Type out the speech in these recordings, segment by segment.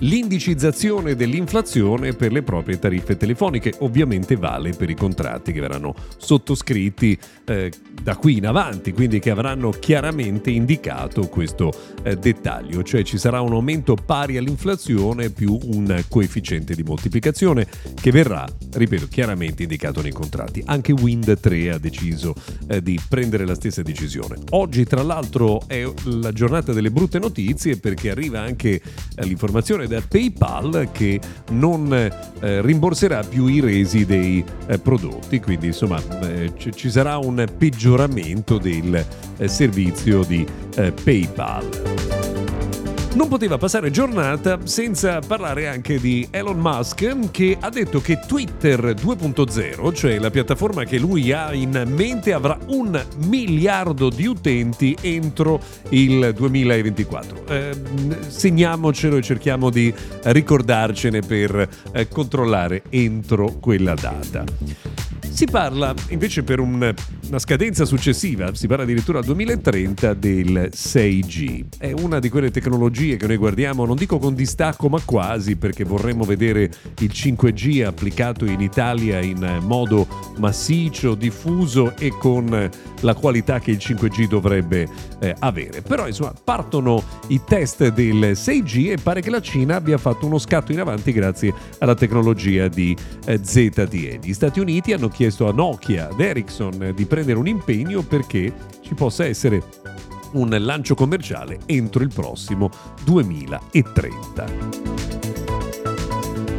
L'indicizzazione dell'inflazione per le proprie tariffe telefoniche. Ovviamente vale per i contratti che verranno sottoscritti eh, da qui in avanti, quindi che avranno chiaramente indicato questo eh, dettaglio, cioè ci sarà un aumento pari all'inflazione più un coefficiente di moltiplicazione che verrà, ripeto, chiaramente indicato nei contratti. Anche Wind 3 ha deciso eh, di prendere la stessa decisione. Oggi, tra l'altro, è la giornata delle brutte notizie perché arriva anche eh, l'informazione da PayPal che non eh, rimborserà più i resi dei eh, prodotti, quindi insomma eh, c- ci sarà un peggioramento del eh, servizio di eh, PayPal. Non poteva passare giornata senza parlare anche di Elon Musk che ha detto che Twitter 2.0, cioè la piattaforma che lui ha in mente, avrà un miliardo di utenti entro il 2024. Eh, segniamocelo e cerchiamo di ricordarcene per eh, controllare entro quella data. Si parla invece per un, una scadenza successiva, si parla addirittura al 2030 del 6G. È una di quelle tecnologie che noi guardiamo, non dico con distacco, ma quasi, perché vorremmo vedere il 5G applicato in Italia in modo massiccio, diffuso e con la qualità che il 5G dovrebbe eh, avere. Però insomma partono i test del 6G e pare che la Cina abbia fatto uno scatto in avanti grazie alla tecnologia di eh, ZTE. Gli Stati Uniti hanno chiesto chiesto a Nokia ad Ericsson di prendere un impegno perché ci possa essere un lancio commerciale entro il prossimo 2030.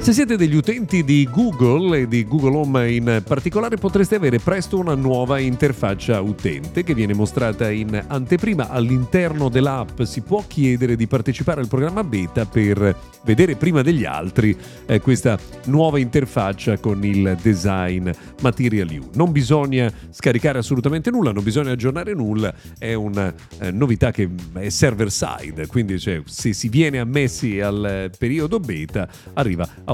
Se siete degli utenti di Google e di Google Home in particolare potreste avere presto una nuova interfaccia utente che viene mostrata in anteprima all'interno dell'app. Si può chiedere di partecipare al programma beta per vedere prima degli altri eh, questa nuova interfaccia con il design Material U. Non bisogna scaricare assolutamente nulla, non bisogna aggiornare nulla, è una eh, novità che è server side, quindi cioè, se si viene ammessi al periodo beta arriva a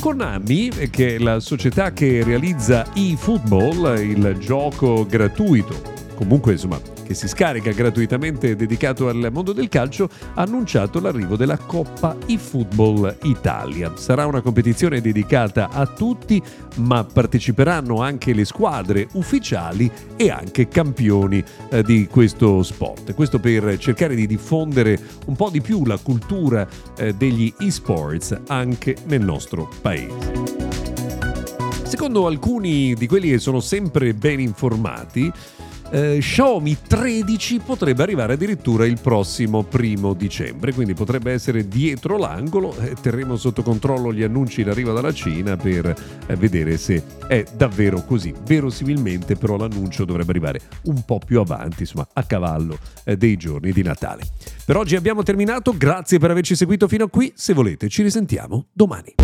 Konami, che è la società che realizza eFootball, il gioco gratuito, comunque insomma che si scarica gratuitamente dedicato al mondo del calcio, ha annunciato l'arrivo della Coppa eFootball Italia. Sarà una competizione dedicata a tutti, ma parteciperanno anche le squadre ufficiali e anche campioni eh, di questo sport. Questo per cercare di diffondere un po' di più la cultura eh, degli esports anche nel nostro paese. Secondo alcuni di quelli che sono sempre ben informati, eh, Xiaomi 13 potrebbe arrivare addirittura il prossimo primo dicembre, quindi potrebbe essere dietro l'angolo. Eh, terremo sotto controllo gli annunci in arrivo dalla Cina per eh, vedere se è davvero così. Verosimilmente però l'annuncio dovrebbe arrivare un po' più avanti, insomma a cavallo eh, dei giorni di Natale. Per oggi abbiamo terminato, grazie per averci seguito fino a qui, se volete ci risentiamo domani.